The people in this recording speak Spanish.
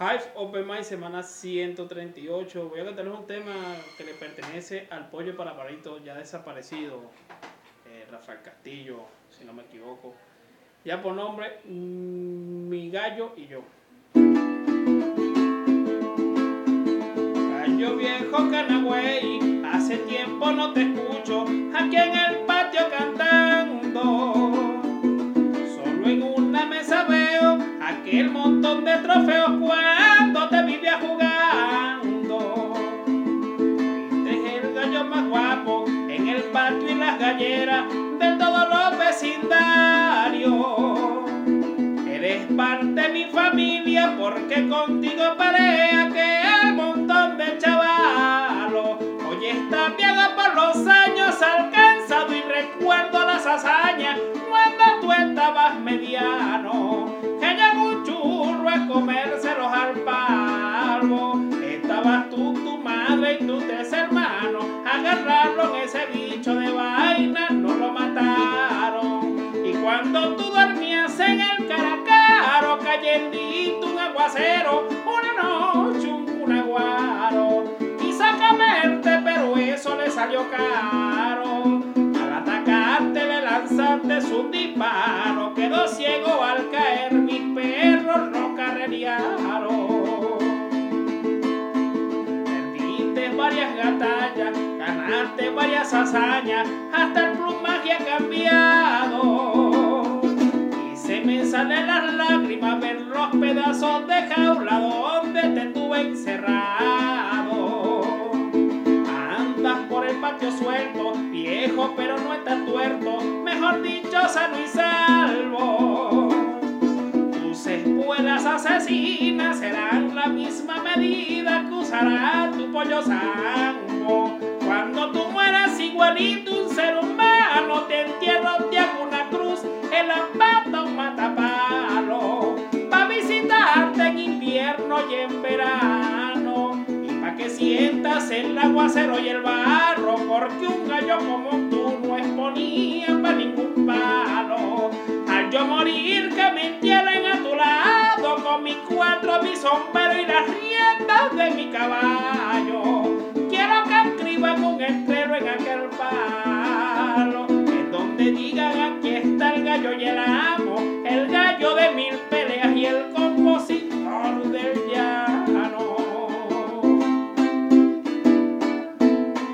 Hive Open Mind, semana 138. Voy a cantarles un tema que le pertenece al pollo para parito ya desaparecido, eh, Rafael Castillo, si no me equivoco. Ya por nombre, mm, Mi Gallo y yo. Gallo viejo Canagüey, hace tiempo no te escucho aquí en el patio cantando. Solo en una mesa aquel montón de trofeos cuando te vivía jugando. Fuiste el gallo más guapo en el patio y las galleras de todos los vecindarios. Eres parte de mi familia porque contigo paré aquel montón churro a comérselos al palo. Estabas tú, tu madre y tus tres hermanos. Agarraron ese bicho de vaina, no lo mataron. Y cuando tú dormías en el caracaro, cayendito un aguacero, una noche un cunaguaro. Quiso comerte, pero eso le salió caro. Al atacarte le lanzaste su disparo, quedó ciego al caer, varias batallas, ganaste varias hazañas, hasta el plumaje ha cambiado. Y se me salen las lágrimas ver los pedazos de jaula donde te tuve encerrado. Andas por el patio suelto, viejo pero no estás tuerto, mejor dicho sano y salvo. Tus espuelas asesinas serán la misma medida que usará tu pollo sango. Cuando tú mueras igualito un ser humano, te entierro, te hago una cruz en la pata un matapalo. Pa' visitarte en invierno y en verano. Y pa' que sientas el aguacero y el barro, porque un gallo como tú no exponía pa' ningún cuatro, mi sombrero y las riendas de mi caballo. Quiero que escriban un estreno en aquel palo, en donde digan aquí está el gallo y el amo,